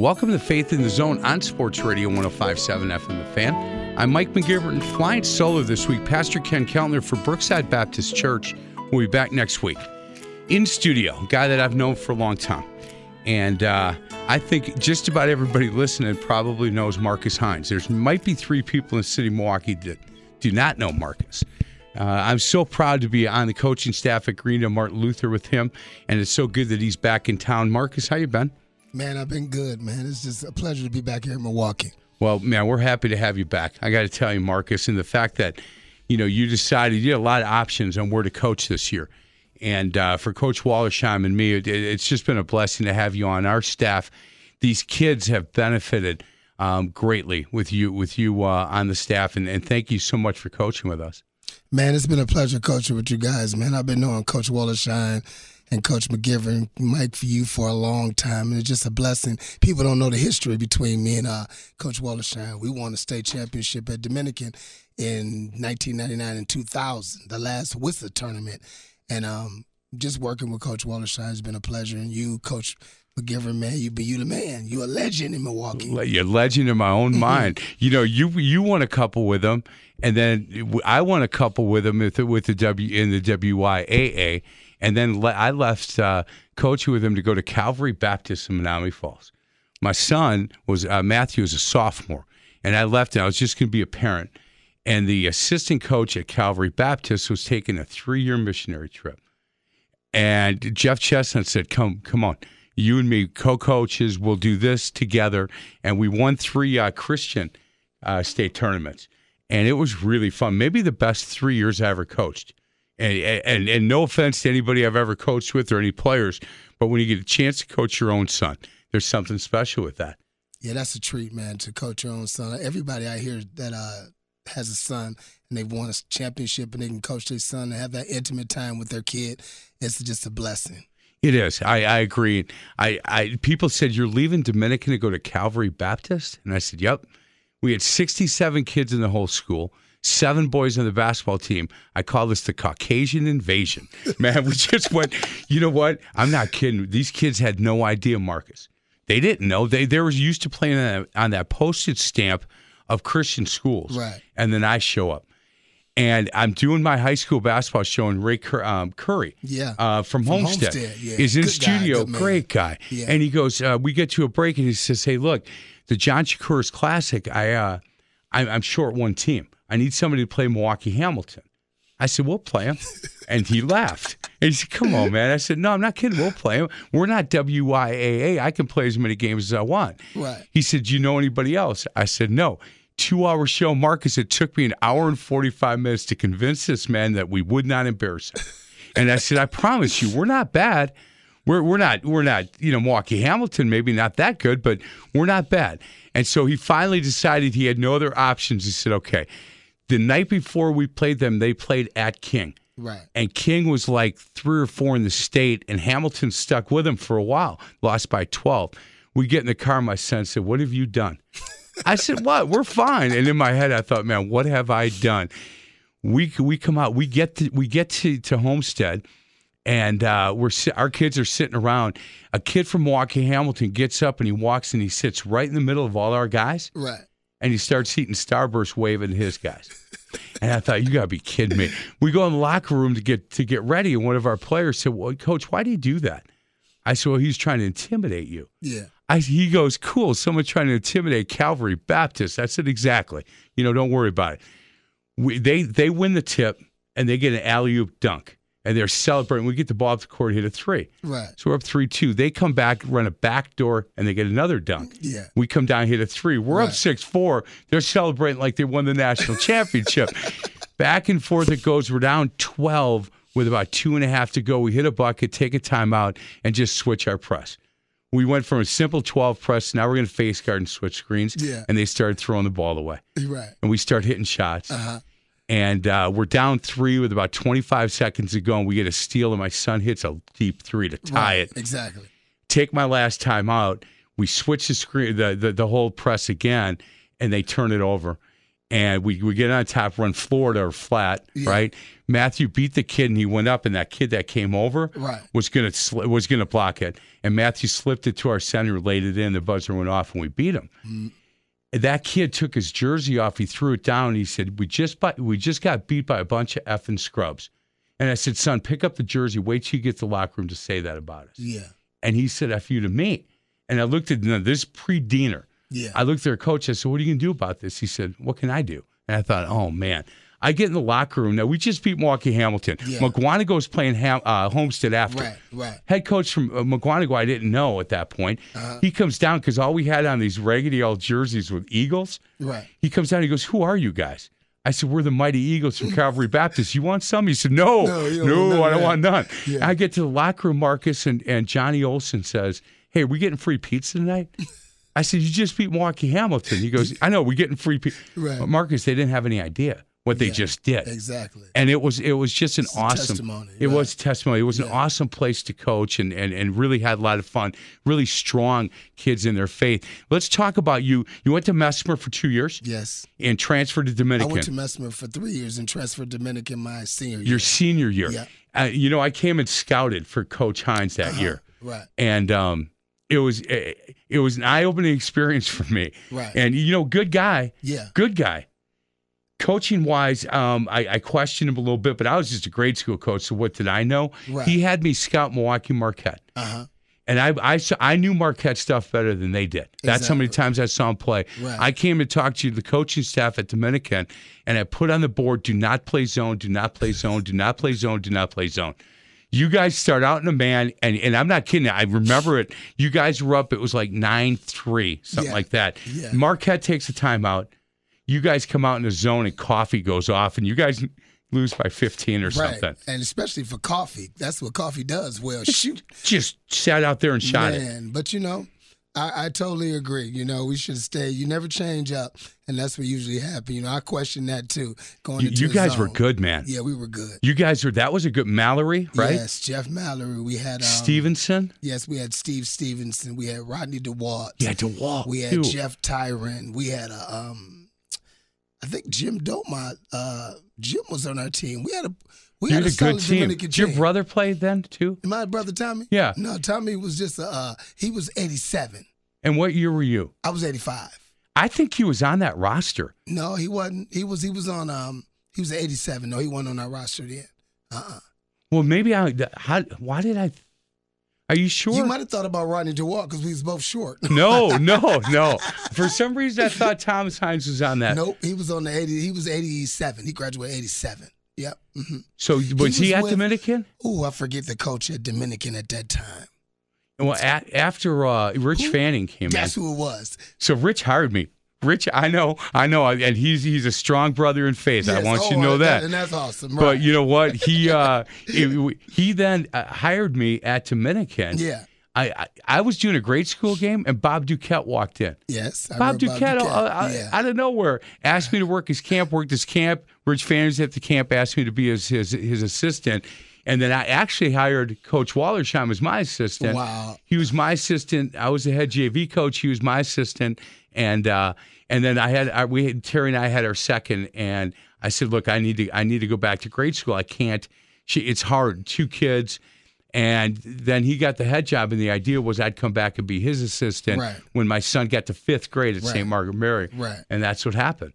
Welcome to Faith in the Zone on Sports Radio 1057 FM The Fan. I'm Mike McGivern, flying solo this week. Pastor Ken Keltner for Brookside Baptist Church We'll be back next week. In studio, guy that I've known for a long time. And uh, I think just about everybody listening probably knows Marcus Hines. There's might be three people in the city of Milwaukee that do not know Marcus. Uh, I'm so proud to be on the coaching staff at Greendale Martin Luther with him, and it's so good that he's back in town. Marcus, how you been? Man, I've been good, man. It's just a pleasure to be back here in Milwaukee. Well, man, we're happy to have you back. I got to tell you, Marcus, and the fact that you know you decided you had a lot of options on where to coach this year, and uh, for Coach Wallersheim and me, it, it's just been a blessing to have you on our staff. These kids have benefited um, greatly with you with you uh, on the staff, and, and thank you so much for coaching with us. Man, it's been a pleasure coaching with you guys, man. I've been knowing Coach Wallersheim and Coach McGivern, Mike, for you for a long time. And it's just a blessing. People don't know the history between me and uh, Coach Wallersheim. We won a state championship at Dominican in 1999 and 2000, the last Whistler tournament. And um, just working with Coach Wallersheim has been a pleasure. And you, Coach McGivern, man, you be you the man. You're a legend in Milwaukee. You're a legend in my own mind. you know, you you won a couple with them, and then I won a couple with them with the, with the W in the WIAA and then le- I left uh, coaching with him to go to Calvary Baptist in Menomonee Falls. My son was uh, Matthew was a sophomore, and I left, and I was just going to be a parent. And the assistant coach at Calvary Baptist was taking a three-year missionary trip, and Jeff Chestnut said, "Come, come on." You and me, co-coaches, we'll do this together, and we won three uh, Christian uh, state tournaments, and it was really fun. Maybe the best three years I ever coached and, and and no offense to anybody I've ever coached with or any players, but when you get a chance to coach your own son, there's something special with that. Yeah, that's a treat, man, to coach your own son. Everybody I hear that uh, has a son and they've won a championship and they can coach their son and have that intimate time with their kid, it's just a blessing. It is. I, I agree. I, I people said you're leaving Dominican to go to Calvary Baptist, and I said, "Yep." We had 67 kids in the whole school seven boys on the basketball team. I call this the Caucasian invasion. Man, we just went, you know what? I'm not kidding. These kids had no idea, Marcus. They didn't know. They they were used to playing on that, on that postage stamp of Christian schools. Right. And then I show up. And I'm doing my high school basketball show, and Ray Cur- um, Curry, yeah, uh, from, from, Homestead, Homestead yeah. is in Good studio. Guy, Great guy. Yeah. And he goes, uh, we get to a break, and he says, "Hey, look, the John Chikouris Classic. I, uh, I'm, I'm short one team. I need somebody to play Milwaukee Hamilton. I said, We'll play him. And he laughed. And he said, Come on, man. I said, No, I'm not kidding. We'll play him. We're not WIAA. I can play as many games as I want. Right. He said, Do you know anybody else? I said, No. Two hour show, Marcus. It took me an hour and 45 minutes to convince this man that we would not embarrass him. And I said, I promise you, we're not bad. We're, we're not we're not you know Milwaukee Hamilton maybe not that good but we're not bad and so he finally decided he had no other options he said okay the night before we played them, they played at King. Right. And King was like three or four in the state, and Hamilton stuck with him for a while, lost by 12. We get in the car, my son said, What have you done? I said, What? We're fine. And in my head, I thought, Man, what have I done? We we come out, we get to we get to, to Homestead, and uh, we're our kids are sitting around. A kid from Milwaukee Hamilton gets up and he walks and he sits right in the middle of all our guys. Right and he starts eating Starburst waving his guys. And I thought, you gotta be kidding me. We go in the locker room to get to get ready, and one of our players said, Well, coach, why do you do that? I said, Well, he's trying to intimidate you. Yeah. I, he goes, Cool, someone trying to intimidate Calvary Baptist. I said, Exactly. You know, don't worry about it. We, they they win the tip and they get an alley oop dunk and they're celebrating. We get the ball up the court, hit a three. Right. So we're up three two. They come back, run a back door, and they get another dunk. Yeah. We come down, hit a three. We're Right. up six four. They're celebrating like they won the national championship. back and forth it goes. We're down twelve with about two and a half to go. We hit a bucket, take a timeout, and just switch our press. We went from a simple 12 press. Now we're going to face guard and switch screens. Yeah. And they started throwing the ball away. Right. And we start hitting shots. Uh-huh. And uh, we're down three with about 25 seconds to go. And we get a steal, and my son hits a deep three to tie Right. it. Exactly. Take my last time out. We switch the screen, the, the, the whole press again, and they turn it over. And we, we get on top, run Florida or flat, Yeah. right? Matthew beat the kid, and he went up, and that kid that came over Right. was gonna sli- was gonna block it, and Matthew slipped it to our center, laid it in. The buzzer went off, and we beat him. And That kid took his jersey off. He threw it down. He said, "We just bu- we just got beat by a bunch of effing scrubs." And I said, "Son, pick up the jersey. Wait till you get to the locker room to say that about us." Yeah. And he said, "F you to me." And I looked at no, this pre Diener. Yeah. I looked at our coach. I said, "What are you gonna do about this?" He said, "What can I do?" And I thought, "Oh man." I get in the locker room now. We just beat Milwaukee Hamilton. Yeah. Mukwonago's playing Ham, uh, Homestead after. Right. Right. Head coach from uh, Mukwonago, I didn't know at that point. Uh-huh. He comes down because all we had on these raggedy old jerseys with Eagles. Right. He comes down. He goes, "Who are you guys?" I said, "We're the Mighty Eagles from Calvary Baptist. You want some?" He said, "No, No, no, don't want none I don't that." want none." Yeah. I get to the locker room, Marcus and, and Johnny Olson says, "Hey, are we getting free pizza tonight?" I said, "You just beat Milwaukee Hamilton." He goes, "I know, we're getting free pizza." Right. Marcus, they didn't have any idea what they Yeah, just did Exactly. and it was it was just an It's awesome testimony, It right. was testimony. It was an awesome place to coach and, and and really had a lot of fun. Really strong kids in their faith. Let's talk about you. You went to Messmer for two years Yes. and transferred to Dominican. I went to Messmer for three years and transferred to Dominican my senior year. your senior year. Yeah. Uh, you know, I came and scouted for Coach Hines that year, Right. and um, it was it, it was an eye opening experience for me. Right. And you know, good guy. Yeah. good guy. Coaching wise, um, I, I questioned him a little bit, but I was just a grade school coach. So what did I know? Right. He had me scout Milwaukee Marquette, Uh huh. and I, I I knew Marquette stuff better than they did. That's how many times I saw him play. Right. I came to talk to the coaching staff at Dominican, and I put on the board: do not play zone, do not play zone, do not play zone, do not play zone. You guys start out in a man, and, and I'm not kidding. I remember it. You guys were up. It was like nine three, something Yeah. like that. Yeah. Marquette takes a timeout. You guys come out in the zone, and coffee goes off, and you guys lose by 15 or Right. something. And especially for coffee. That's what coffee does. Well, shoot. Just sat out there and shot it. Man, but you know, I, I totally agree. You know, we should stay. You never change up, and that's what usually happens. You know, I question that too. Going You, you guys were good, man. Yeah, we were good. You guys were. That was a good Mallory, right? Yes, Jeff Mallory. We had um, Stevenson. Yes, we had Steve Stevenson. We had Rodney DeWalt. Yeah, DeWalt. We had too. Jeff Tyron. We had a, um, I think Jim Domont. Uh, Jim was on our team. We had a we You had a, a good team. Dominican Did your team. brother play then too? My brother Tommy. Yeah. No, Tommy was just a. Uh, he was eighty seven. And what year were you? I was eighty five. I think he was on that roster. No, he wasn't. He was. He was on. Um, he was eighty seven. No, he wasn't on our roster then. Uh. uh Well, maybe I. How, why did I? Are you sure? You might have thought about Rodney DeWalt because we was both short. no, no, no. For some reason, I thought Thomas Hines was on that. nope, he was on the eighty. He was eighty seven. He graduated eighty seven. Yep. hmm So was he, was at with- Dominican? Oh, I forget the coach at Dominican at that time. Well, a after uh, Rich Who? Fanning came in. Guess in, who it was? so Rich hired me. Rich, I know, I know, and he's he's a strong brother in faith. I Yes, want you to oh, know that. and that's awesome. Right? But you know what? He uh, it- he then uh, hired me at Dominican. yeah, I, I I was doing a grade school game, and Bob Dukiet walked in. yes, I Bob remember Dukiet, uh, uh, yeah. out of nowhere, asked me to work his camp. Worked his camp. Rich Fanners at the camp asked me to be his his, his assistant, and then I actually hired Coach Wallersheim as my assistant. Wow. He was my assistant. I was the head JV coach. He was my assistant, and uh, and then I had I, we had, Terry and I had our second, and I said, look, I need to I need to go back to grade school. I can't. She, it's hard. Two kids. And then he got the head job, and the idea was I'd come back and be his assistant Right. when my son got to fifth grade at Right. St. Margaret Mary. Right. And that's what happened.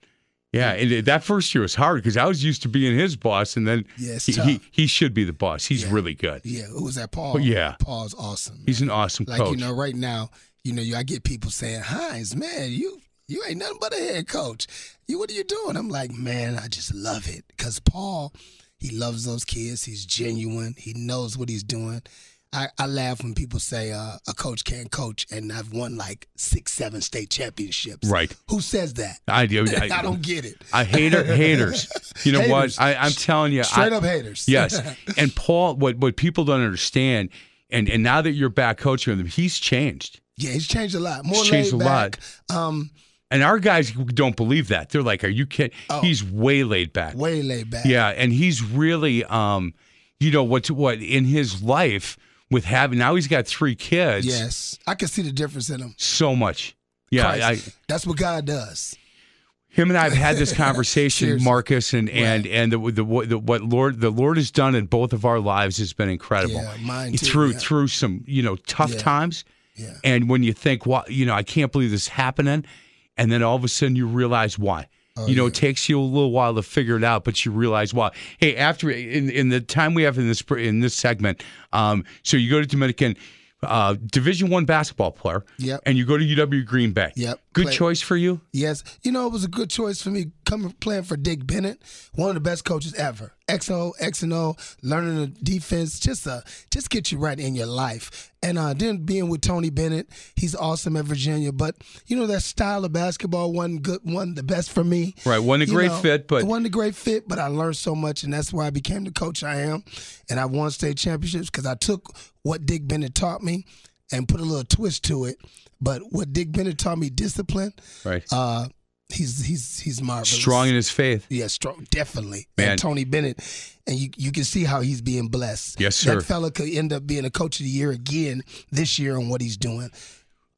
Yeah, and that first year was hard because I was used to being his boss, and then Yeah, he, he he should be the boss. He's Yeah. really good. Yeah, who was that? Paul. Oh, yeah. Paul's awesome. He's an awesome like coach. you know, right now, you know, you I get people saying, Hines, man, you you ain't nothing but a head coach. You what are you doing?" I'm like, man, I just love it because Paul, he loves those kids. He's genuine. He knows what he's doing. I, I laugh when people say uh, a coach can't coach, and I've won like six, seven state championships. Right. Who says that? I do. I, I don't get it. I hater haters. You know Haters. what? I, I'm telling you. Straight I, up haters. Yes. And Paul, what what people don't understand, and and now that you're back coaching him, he's changed. Yeah, he's changed a lot. More He's changed laid a lot. back. Um, And our guys don't believe that. They're like, "Are you kidding?" Oh. He's way laid back. way laid back. Yeah, and he's really, um, you know, what's what in his life with having now he's got three kids. Yes, I can see the difference in him. so much. Yeah, I, that's what God does. him and I have had this conversation, Marcus, and and and the, the, the what Lord the Lord has done in both of our lives has been incredible. Yeah, mine too, through yeah. through some you know tough Yeah. times, Yeah. and when you think, what you know, I can't believe this is happening, and then all of a sudden you realize why. Oh, you know, it takes you a little while to figure it out, but you realize why. Hey, after in in the time we have in this in this segment, um, so you go to Dominican. Uh, Division One basketball player, Yep. and you go to UW Green Bay. Yep. good Play- choice for you. Yes, you know it was a good choice for me coming playing for Dick Bennett, one of the best coaches ever. XO, X and O, learning the defense, just uh, just get you right in your life. And uh, then being with Tony Bennett, he's awesome at Virginia. But you know that style of basketball wasn't good, wasn't the best for me. Right, wasn't a great know, fit, but it wasn't a great fit. But I learned so much, and that's why I became the coach I am. And I won state championships because I took what Dick Bennett taught me and put a little twist to it. But what Dick Bennett taught me, discipline. right, Uh, he's he's he's marvelous. strong in his faith. Yeah, strong, definitely. Man. And Tony Bennett, and you you can see how he's being blessed. Yes, sir. That fella could end up being a coach of the year again this year on what he's doing.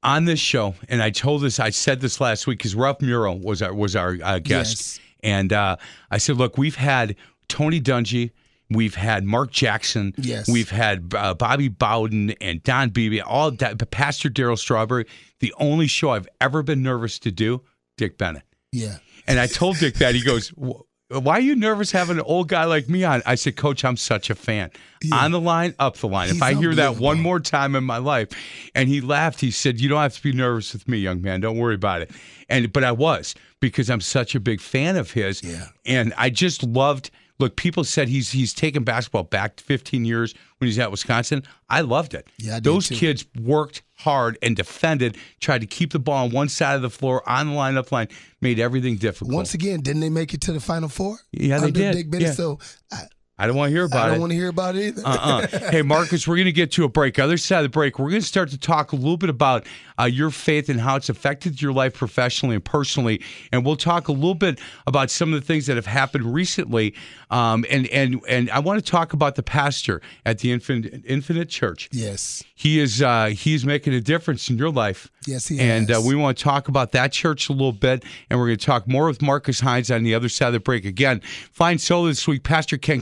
on this show, and I told this, I said this last week because Ralph Muro was our was our uh, guest, Yes. and uh, I said, look, we've had Tony Dungy, we've had Mark Jackson, Yes. we've had uh, Bobby Bowden and Don Beebe, all that, Pastor Daryl Strawberry. The only show I've ever been nervous to do, Dick Bennett. Yeah. And I told Dick that he goes, "Why are you nervous having an old guy like me on?" I said, "Coach, I'm such a fan. On the line, up the line. if I hear that one more time in my life," and he laughed. He said, "You don't have to be nervous with me, young man. Don't worry about it." And but I was because I'm such a big fan of his. Yeah. And I just loved. Look, people said he's he's taken basketball back 15 years when he's at Wisconsin. I loved it. Yeah, I those kids worked hard and defended, tried to keep the ball on one side of the floor, on the line, up line, made everything difficult. Once again, didn't they make it to the Final Four? Yeah, they did. Dick Bennett. Yeah. So I, I don't want to hear about it. I don't it. want to hear about it either. uh-uh. hey, Marcus, we're going to get to a break. Other side of the break, we're going to start to talk a little bit about uh, your faith and how it's affected your life professionally and personally, and we'll talk a little bit about some of the things that have happened recently. Um, and and and I want to talk about the pastor at the Infinite Infinite Church. yes. He is uh, he's making a difference in your life. Yes, he is. And uh, we want to talk about that church a little bit, and we're going to talk more with Marcus Hines on the other side of the break. Again, find solo this week. Pastor Ken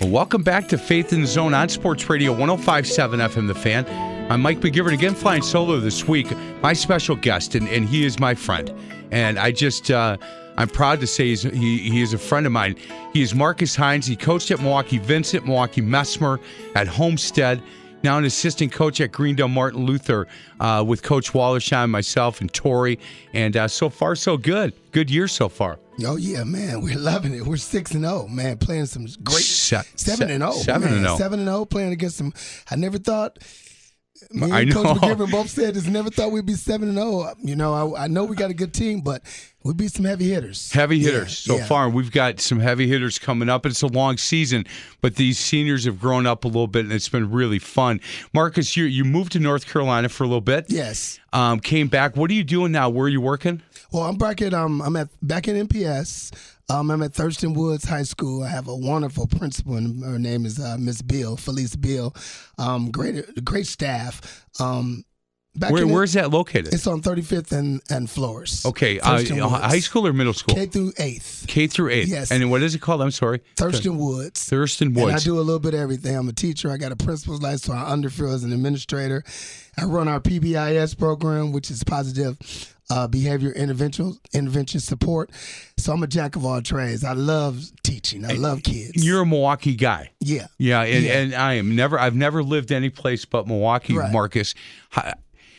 Well, welcome back to Faith in the Zone on Sports Radio 1057 FM The Fan. I'm Mike McGivern again flying solo this week. My special guest, and, and he is my friend. And I just, uh, I'm proud to say he, he is a friend of mine. He is Marcus Hines. He coached at Milwaukee Vincent, Milwaukee Messmer, at Homestead. Now an assistant coach at Greendale Martin Luther uh, with Coach Wallersheim, myself, and Tori. And uh, so far, so good. Good year so far. Oh yeah, man, we're loving it. We're six and zero, man, playing some great Se- seven and zero, seven man. and zero. seven and zero, playing against some. I never thought. Me I and know. Coach McGivern both said this. Never thought we'd be seven and zero. You know, I, I know we got a good team, but we beat some heavy hitters. Heavy Yeah, hitters so yeah. far. We've got some heavy hitters coming up. It's a long season, but these seniors have grown up a little bit, and it's been really fun. Marcus, you you moved to North Carolina for a little bit. Yes. Um, came back. What are you doing now? Where are you working? Well, I'm back at um I'm at back in MPS. Um, I'm at Thurston Woods High School. I have a wonderful principal, and her name is uh, Miss Bill, Felice Bill. Um, great great staff. Um, back Where where's that located? it's on 35th and and Florist. Okay, uh, high school or middle school? K through eighth. K through eight. Yes. And what is it called? I'm sorry. Thurston Woods. Thurston And I do a little bit of everything. I'm a teacher. I got a principal's license, so I underfill as an administrator. I run our PBIS program, which is positive uh, behavior intervention intervention support. So I'm a jack of all trades. I love teaching. I love kids. You're a Milwaukee guy. yeah. Yeah, and, Yeah. and I am never. I've never lived any place but Milwaukee, Right. Marcus. How,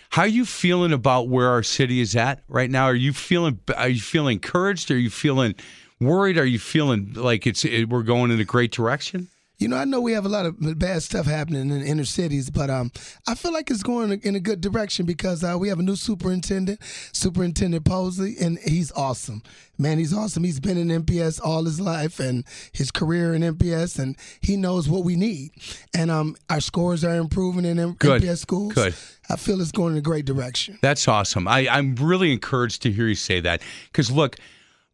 how are you feeling about where our city is at right now? Are you feeling? Are you feeling encouraged? Are you feeling worried? Are you feeling like it's it, we're going in a great direction? You know, I know we have a lot of bad stuff happening in the inner cities, but um, I feel like it's going in a good direction because uh, we have a new superintendent, Superintendent Posley, and he's awesome. Man, he's awesome. He's been in MPS all his life and his career in MPS, and he knows what we need. And um, our scores are improving in M- Good. MPS schools. Good. I feel it's going in a great direction. That's awesome. I, I'm really encouraged to hear you say that because look,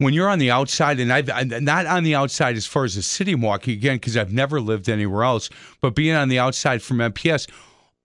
when you're on the outside, and I've I'm not on the outside as far as the city walking again because I've never lived anywhere else, but being on the outside from MPS,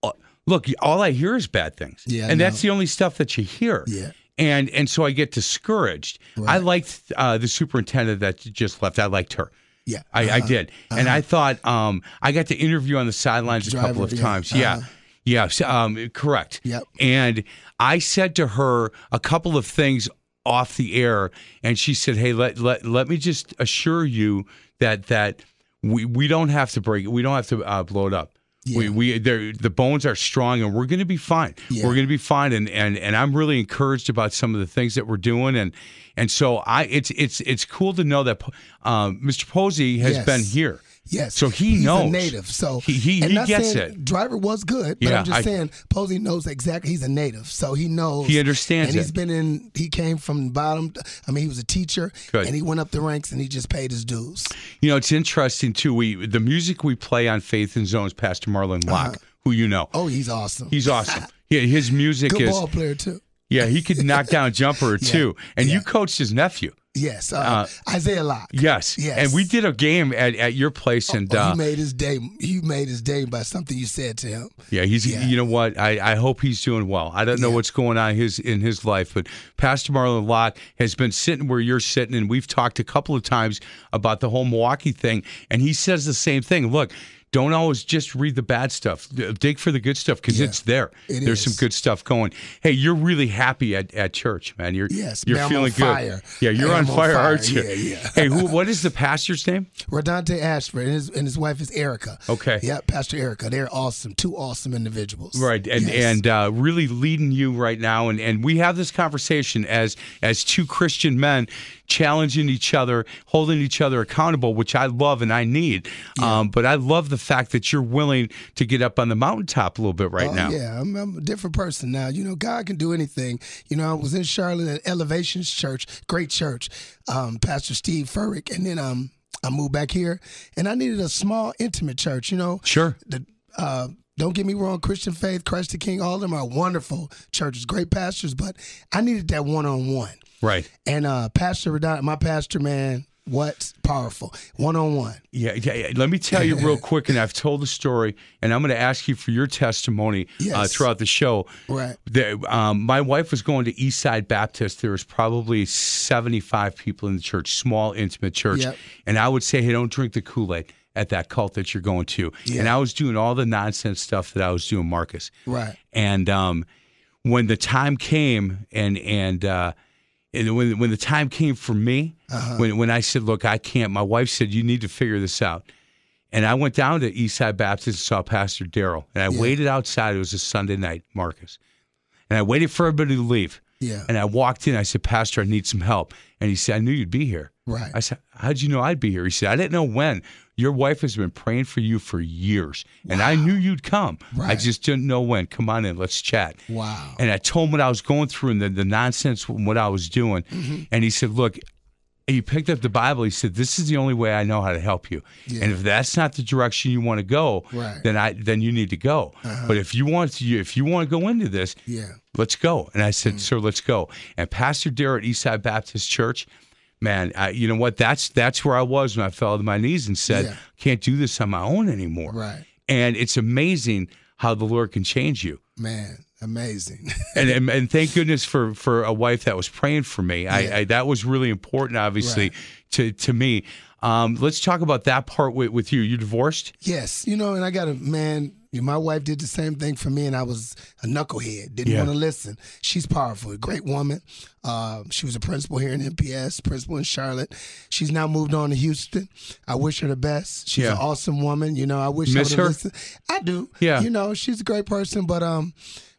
uh, look, all I hear is bad things, Yeah, and that's the only stuff that you hear. Yeah. And and so I get discouraged. I liked uh, the superintendent that just left. I liked her. Yeah. I, I did, and I thought um, I got to interview on the sidelines a couple of yeah. times. Yeah, Uh-huh. yeah, so, um, correct. Yep. And I said to her a couple of things off the air, and she said, "Hey, let let let me just assure you that that we we don't have to break it. We don't have to uh, blow it up." We Yeah. we they're- the bones are strong and we're going to be fine. Yeah. We're going to be fine and and and I'm really encouraged about some of the things that we're doing and and so I it's it's it's cool to know that um, Mr. Posley has Yes. been here. Yes. So he He's knows. a native. So He- he- and he gets it. Driver was good, but Yeah, I'm just I- saying Posley knows exactly. He's a native, so he knows. He understands And he's been in. He came from the bottom. I mean, he was a teacher, Good. and he went up the ranks, and he just paid his dues. You know, it's interesting too. We the music we play on Faith and Zones, Pastor Marlon uh-huh. Locke, who you know. Oh, he's awesome. He's awesome. Yeah, his music is. good is ball player too. yeah, he could knock down a jumper or two. And you coached his nephew. Yes, uh, Isaiah Locke. Yes. Yes. And we did a game at, at your place and Oh, uh, he made his day. He made his day by something you said to him. Yeah, he's. Yeah. You know what? I, I hope he's doing well. I don't know Yeah. what's going on his in his life, but Pastor Marlon Locke has been sitting where you're sitting, and we've talked a couple of times about the whole Milwaukee thing, and he says the same thing. Look. Don't always just read the bad stuff. Dig for the good stuff because Yeah, it's there. it There's is. some good stuff going. Hey, you're really happy at, at church, man. You're Yes, you're man, feeling on good. fire. Yeah, you're I on am on fire, fire. aren't you? Yeah, yeah. hey, who? What is the pastor's name? Rodante Ashford and his, and his wife is Erica. Okay. Yeah, Pastor Erica. They're awesome. Two awesome individuals. Right, and Yes. and uh, really leading you right now, and and we have this conversation as as two Christian men challenging each other, holding each other accountable, which I love and I need. Um, but I love the fact that you're willing to get up on the mountaintop a little bit right Oh, now. Yeah, I'm, I'm a different person now. You know, God can do anything. You know, I was in Charlotte at Elevations Church, great church, um, Pastor Steve Furtick, and then um, I moved back here, and I needed a small, intimate church. You know, Sure. the uh, don't get me wrong, Christian Faith, Christ the King, all of them are wonderful churches, great pastors, but I needed that one on one. Right. And uh, Pastor my pastor, man, what's powerful, one on one. Yeah, yeah, yeah. Let me tell you real quick, and I've told the story, and I'm going to ask you for your testimony uh, throughout the show. Right. The, um, my wife was going to Eastside Baptist. There was probably 75 people in the church, small, intimate church. Yep. And I would say, hey, don't drink the Kool Aid at that cult that you're going to. Yeah. And I was doing all the nonsense stuff that I was doing, Marcus. Right. And um, when the time came, and and uh, and when when the time came for me, Uh-huh. when when I said, "Look, I can't," my wife said, "You need to figure this out." And I went down to Eastside Baptist and saw Pastor Daryl, and I Yeah. waited outside. It was a Sunday night, Marcus, and I waited for everybody to leave. Yeah. And I walked in. I said, "Pastor, I need some help." And he said, "I knew you'd be here." Right. I said, How'd you know I'd be here? He said, I didn't know when. Your wife has been praying for you for years, and I knew you'd come. I just didn't know when. Come on in, let's chat. Wow. And I told him what I was going through and the, the nonsense and what I was doing. Mm-hmm. And he said, Look, he picked up the Bible. He said, "This is the only way I know how to help you. Yeah. And if that's not the direction you want to go, Right. Uh-huh. then I then you need to go. But if you want to, if you want to go into this, Yeah. let's go. And I said, Mm. sir, let's go. And Pastor Dare at Eastside Baptist Church, man, I, you know what? That's that's where I was when I fell to my knees and said, Yeah. can't do this on my own anymore. Right. And it's amazing how the Lord can change you. Man, amazing. And, and and thank goodness for for a wife that was praying for me. I, I that was really important, obviously, Right. to to me. Um, let's talk about that part with, with you. You divorced? Yes, you know, and I got a man. My wife did the same thing for me, and I was a knucklehead. Didn't Yeah. want to listen. She's powerful, a great woman. Uh, she was a principal here in MPS, principal in Charlotte. She's now moved on to Houston. I wish her the best. She's Yeah. an awesome woman. You know, I wish Miss I her? would listen. I do. Yeah. You know, she's a great person, but um,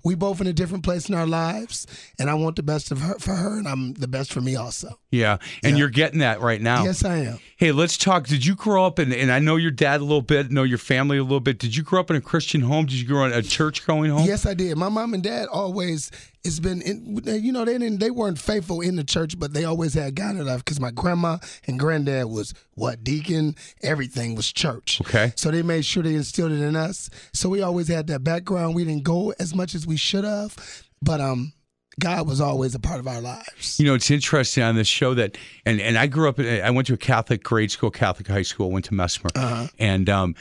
we both in a different place in our lives, and I want the best of her for her, and I'm the best for me also. Yeah. And Yeah. you're getting that right now. Yes, I am. Hey, let's talk. Did you grow up in, and I know your dad a little bit, know your family a little bit. Did you grow up in a Christian home? Did you grow up in a church going home? Yes, I did. My mom and dad always it's been in, you know they didn't they weren't faithful in the church, but they always had God in life because my grandma and granddad was what deacon. Everything was church. Okay. So they made sure they instilled it in us. So we always had that background. We didn't go as much as we should have, but um, God was always a part of our lives. You know, it's interesting on this show that, and, and I grew up, in, I went to a Catholic grade school, Catholic high school, went to Messmer, Uh-huh. and um,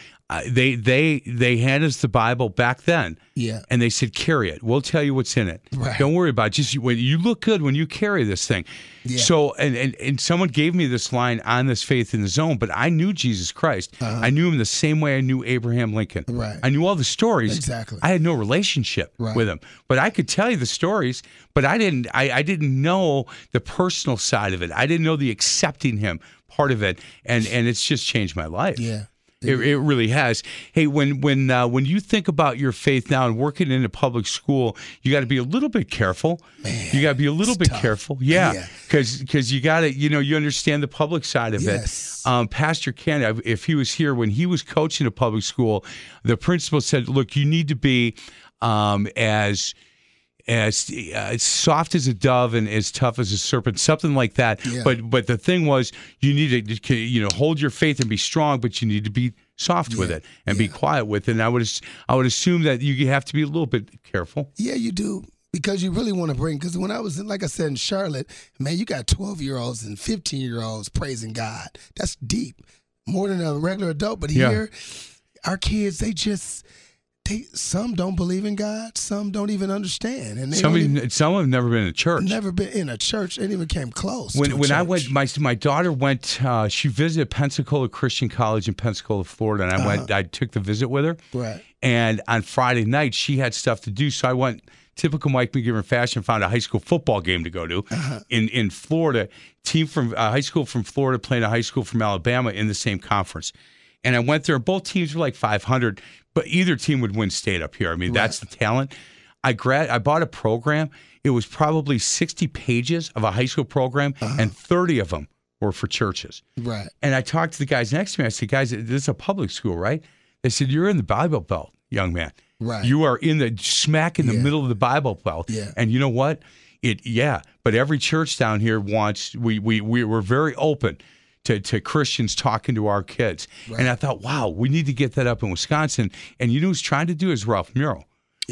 They they they handed us the Bible back then, Yeah. and they said carry it. We'll tell you what's in it. Right. Don't worry about it. just when you look good when you carry this thing. Yeah. So and, and and someone gave me this line on this faith in the zone, but I knew Jesus Christ. I knew him the same way I knew Abraham Lincoln. Uh-huh. Right. I knew all the stories. Exactly. I had no relationship Right. with him, but I could tell you the stories. But I didn't. I, I didn't know the personal side of it. I didn't know the accepting him part of it, and and it's just changed my life. Yeah. It, it really has. Hey, when when uh, when you think about your faith now and working in a public school, you got to be a little bit careful. you got to be a little bit tough. careful. Yeah, Yeah. because you got to you know you understand the public side of Yes. it. Um, Pastor Ken, if- if he was here when he was coaching a public school, the principal said, "Look, you need to be um, as." As, uh, as soft as a dove and as tough as a serpent, something like that. Yeah. But but the thing was, you need to you know hold your faith and be strong, but you need to be soft with it and be quiet with it. And I would I would assume that you have to be a little bit careful. Yeah, you do. Because you really want to bring, because when I was, in, like I said, in Charlotte, man, you got 12 year olds and 15 year olds praising God. That's deep, more than a regular adult. But Yeah. here, our kids, they just, they some don't believe in God, some don't even understand. And they Some even, some have never been in a church. never been in a church, they even came close. when when I went, my my daughter went. Uh, she visited Pensacola Christian College in Pensacola, Florida, and I Uh-huh. went. I took the visit with her. Right. And on Friday night, she had stuff to do, so I went. Typical Mike McGivern fashion, found a high school football game to go to Uh-huh. in in Florida. Team from uh, high school from Florida playing a high school from Alabama in the same conference. And I went there. Both teams were like 500, but either team would win state up here. I mean, that's the talent. I grad. I bought a program. It was probably 60 pages of a high school program, uh-huh. and 30 of them were for churches. Right. And I talked to the guys next to me. I said, guys, this is a public school, right? They said, you're in the Bible Belt, young man. Right. You are in the smack in the Yeah. middle of the Bible Belt. Yeah. And you know what? It yeah. But every church down here wants we we we we're very open. To, to Christians talking to our kids. And I thought, wow, we need to get that up in Wisconsin. And you know who's trying to do is Ralph Muro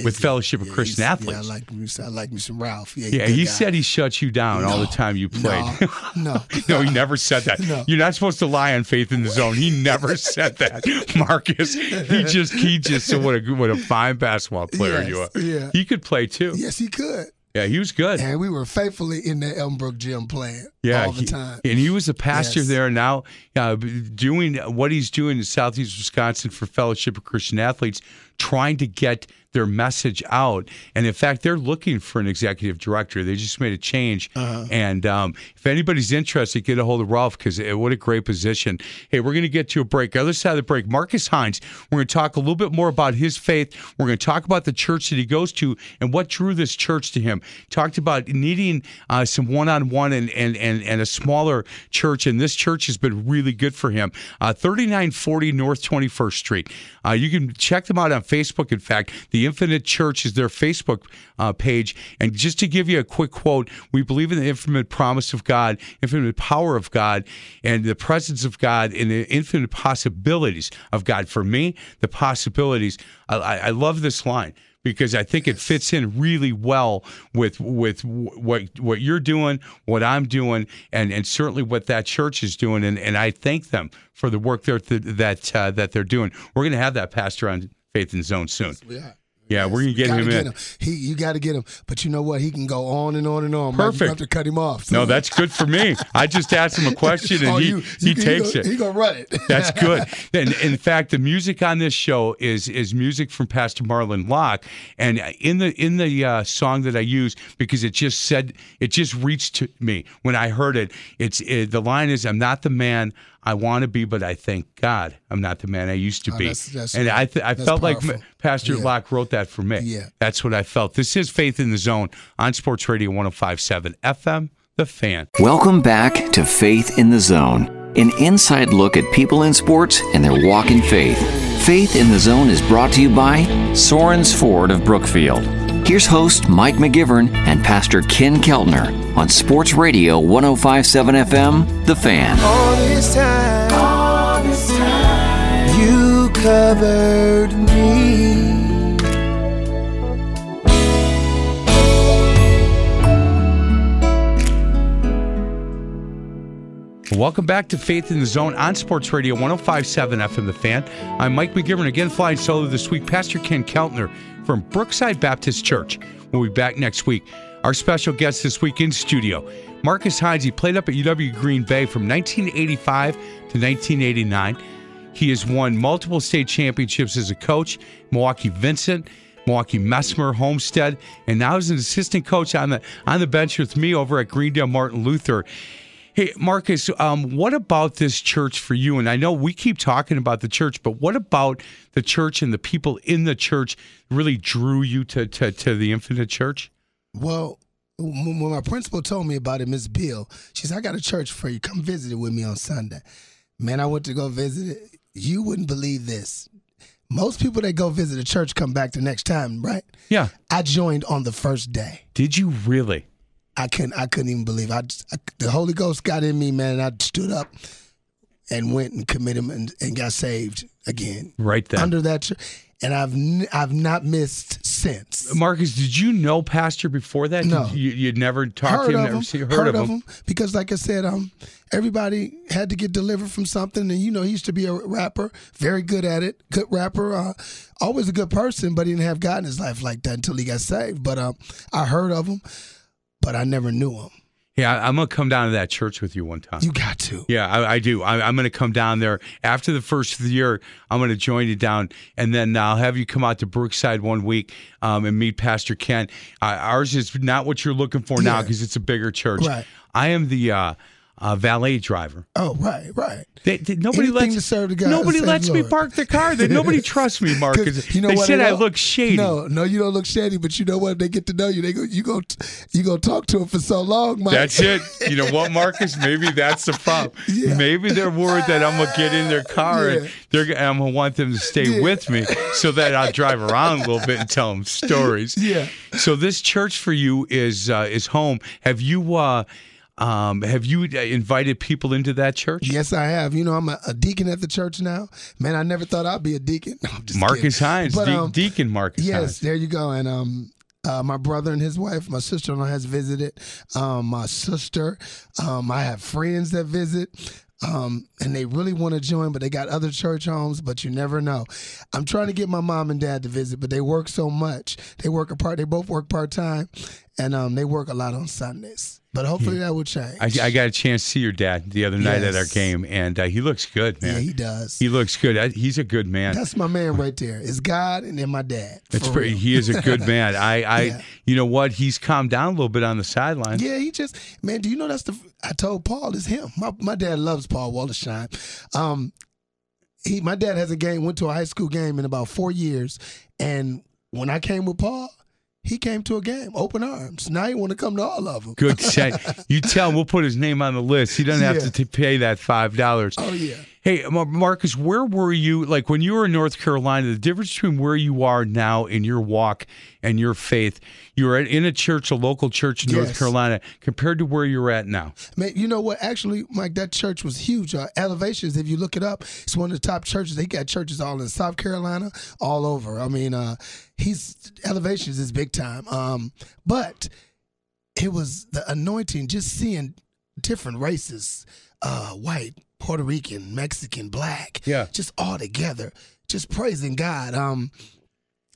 with Fellowship of Christian Athletes. Yeah, I like me. I like me some Ralph. Yeah, Yeah, he guy. said he shut you down all the time you played. No, no. No, he never said that. No. You're not supposed to lie on faith in the zone. He never said that, Marcus. He just he just said what a what a fine basketball player you are. Yeah. He could play too. Yes, he could. Yeah, he was good. And we were faithfully in the Elmbrook gym playing Yeah, all the he- time. and he was a pastor Yes. there now, uh, doing what he's doing in Southeast Wisconsin for Fellowship of Christian Athletes, trying to get their message out. And in fact, they're looking for an executive director. They just made a change. Uh-huh. And um, if anybody's interested, get a hold of Ralph because what a great position. Hey, we're going to get to a break. Other side of the break, Marcus Hines. We're going to talk a little bit more about his faith. We're going to talk about the church that he goes to and what drew this church to him. Talked about needing uh, some one-on-one and, and and and a smaller church, and this church has been really good for him. Uh, 3940 North 21st Street. Uh, you can check them out on Facebook. In fact, the Infinite Church is their Facebook uh, page. And just to give you a quick quote, we believe in the infinite promise of God, infinite power of God, and the presence of God, and the infinite possibilities of God. For me, the possibilities. I, I love this line because I think it fits in really well with with what what you're doing, what I'm doing, and and certainly what that church is doing. And and I thank them for the work that that uh, that they're doing. We're going to have that pastor on Faith and Zone soon. We Yeah, we're gonna get him get in. He, you got to get him. But you know what? He can go on and on and on. Mike. You Perfect. have to cut him off. No, that's good for me. I just asked him a question and Oh, he, you- he you- takes he it. Go, he gonna run it. That's good. And in fact, the music on this show is is music from Pastor Marlon Locke. And in the in the uh, song that I use, because it just said it just reached to me when I heard it. It's it, the line is, "I'm not the man I want to be, but I thank God I'm not the man I used to Oh, be." that's- that's and. I th- I felt like powerful. M- Pastor Yeah. Locke wrote that for me. Yeah. that's what I felt. This is Faith in the Zone on Sports Radio 105.7 FM. The Fan. Welcome back to Faith in the Zone, an inside look at people in sports and their walk in faith. Faith in the Zone is brought to you by Sorens Ford of Brookfield. Here's host Mike McGivern and Pastor Ken Keltner on Sports Radio 1057 FM, The Fan. All this time, all this time, you covered me. Welcome back to Faith in the Zone on Sports Radio 1057 FM The Fan. I'm Mike McGivern, again flying solo this week. Pastor Ken Keltner from Brookside Baptist Church. We'll be back next week. Our special guest this week in studio, Marcus Hines. He played up at UW Green Bay from 1985 to 1989. He has won multiple state championships as a coach, Milwaukee Vincent, Milwaukee Messmer, Homestead, and now as an assistant coach on the on the bench with me over at Greendale Martin Luther. Hey, Marcus, um, what about this church for you? And I know we keep talking about the church, but what about the church and the people in the church really drew you to, to, to the Infinite Church? Well, when my principal told me about it, Miss Bill, she said, I got a church for you. Come visit it with me on Sunday. Man, I went to go visit it. You wouldn't believe this. Most people that go visit a church come back the next time, right? Yeah. I joined on the first day. Did you really? I couldn't. I couldn't even believe. I, just- I the Holy Ghost got in me, man. I stood up and went and committed and, and got saved again Right then. under that. And I've n- I've not missed since. Marcus, did you know Pastor before that? No. Did you, you'd never talked heard to him, never him, seen, heard, heard, of him. because like I said, um, everybody had to get delivered from something, and you know he used to be a rapper, very good at it, good rapper, uh, always a good person, but he didn't have God in his life like that until he got saved. But um, I heard of him, but I never knew him. Yeah, I'm going to come down to that church with you one time. You got to. Yeah, I, I do. I, I'm going to come down there after the first of the year. I'm going to join you down, and then I'll have you come out to Brookside one week um, and meet Pastor Ken. Uh, ours is not what you're looking for now because it's a bigger church. Right. I am the uh, uh, valet driver. Oh, right, right. They, they- nobody Anything lets to serve the God- nobody lets me park the car. They, nobody trusts me, Marcus. 'Cause you know they what? said They I look shady. No, no, you don't look shady, but you know what? They get to know you. They go, you go, you go talk to them for so long, Mike. That's it. You know what, Marcus? Maybe that's the problem. Yeah. Maybe they're worried that I'm gonna get in their car Yeah. and they're I'm gonna want them to stay Yeah. with me so that I'll drive around a little bit and tell them stories. Yeah. So this church for you is uh, is home. Have you uh, um, have you uh, invited people into that church? Yes, I have. You know, I'm a, a deacon at the church now. Man, I never thought I'd be a deacon. No, Marcus kidding. Hines, But, De- um, Deacon Marcus Yes, Hines. there you go. And um, uh, my brother and his wife, my sister-in-law has visited. Um, my sister, um, I have friends that visit. Um, and they really want to join, but they got other church homes. But you never know. I'm trying to get my mom and dad to visit, but they work so much. They work a part. They both work part time, and um, they work a lot on Sundays. But hopefully that will change. I, I got a chance to see your dad the other night at our game, and uh, he looks good, man. yeah, he does. he looks good. I- He's a good man. That's my man right there. It's God and then my dad. It's pretty. real. He is a good man. I, I, Yeah. you know what? He's calmed down a little bit on the sideline. Yeah, he just man. Do you know that's the? I told Paul it's him. My my dad loves Paul Wallerstein. Um, he my dad has a game. Went to a high school game in about four years, and when I came with Paul, he came to a game, open arms. Now he want to come to all of them. Good set. You tell him we'll put his name on the list. He doesn't have to t- pay that five dollars. Oh yeah. Hey, Marcus, where were you? Like when you were in North Carolina, the difference between where you are now in your walk and your faith, you were at- in a church, a local church in North Carolina, compared to where you're at now. Man, you know what? Actually, Mike, that church was huge. Uh, Elevations, if you look it up, it's one of the top churches. They got churches all in South Carolina, all over. I mean, uh, he's Elevations is big time. Um, but it was the anointing, just seeing different races, uh, white, Puerto Rican, Mexican, black, Yeah. just all together, just praising God. Um,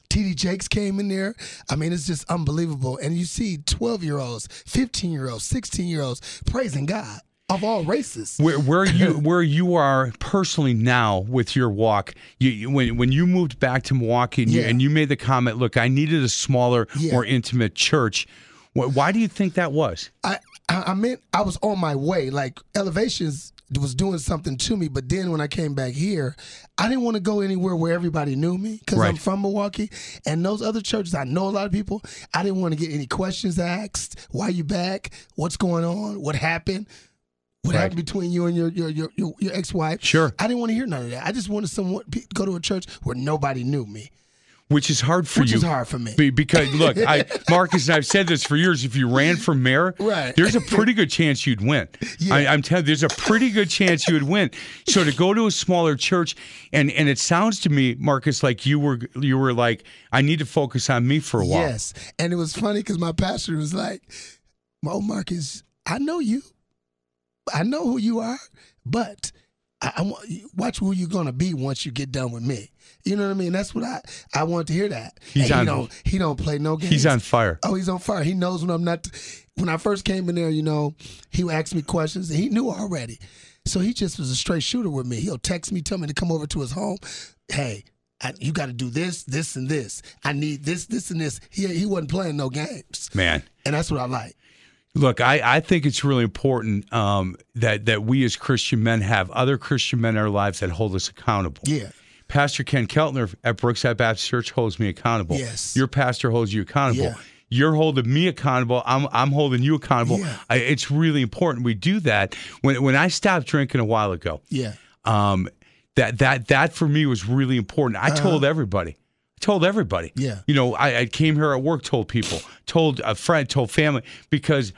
TD Jakes came in there. I mean, it's just unbelievable. And you see 12 year olds, 15 year olds, 16 year olds praising God of all races. Where, where you where you are personally now with your walk, you, you- when when you moved back to Milwaukee and, you, and you made the comment, look, I needed a smaller, Yeah. more intimate church. Wh- Why do you think that was? I, I I meant I was on my way. Like elevations was doing something to me, but then when I came back here, I didn't want to go anywhere where everybody knew me because I'm from Milwaukee. And those other churches, I know a lot of people. I didn't want to get any questions asked. Why you back? What's going on? What happened? What Right. happened between you and your your your, your, your ex wife? Sure. I didn't want to hear none of that. I just wanted someone go to a church where nobody knew me, Which is hard for which you. Which is hard for me. Be- because look, I Marcus and I've said this for years. If you ran for mayor, Right. there's a pretty good chance you'd win. Yeah. I, I'm telling you, there's a pretty good chance you would win. So to go to a smaller church, and and it sounds to me, Marcus, like you were you were like, I need to focus on me for a while. Yes. And it was funny because my pastor was like, Mo Marcus, I know you. I know who you are, but I, I want watch who you're gonna be once you get done with me. You know what I mean? That's what I I want to hear that. He's And on- he don't he don't play no games. He's on fire. Oh, he's on fire. He knows when I'm not. When I first came in there, you know, he asked me questions, and he knew already. So he just was a straight shooter with me. He'll text me, tell me to come over to his home. Hey, I, you got to do this, this, and this. I need this, this, and this. He he wasn't playing no games, Man. and that's what I like. Look, I, I think it's really important um, that that we as Christian men have other Christian men in our lives that hold us accountable. Yeah, Pastor Ken Keltner at Brookside Baptist Church holds me accountable. Yes. Your pastor holds you accountable. Yeah. You're holding me accountable. I'm I'm holding you accountable. Yeah. I, it's really important we do that. When when I stopped drinking a while ago, yeah, um, that that that for me was really important. I told everybody. Told everybody. Yeah. You know, I, I came here at work, told people, told a friend, told family, because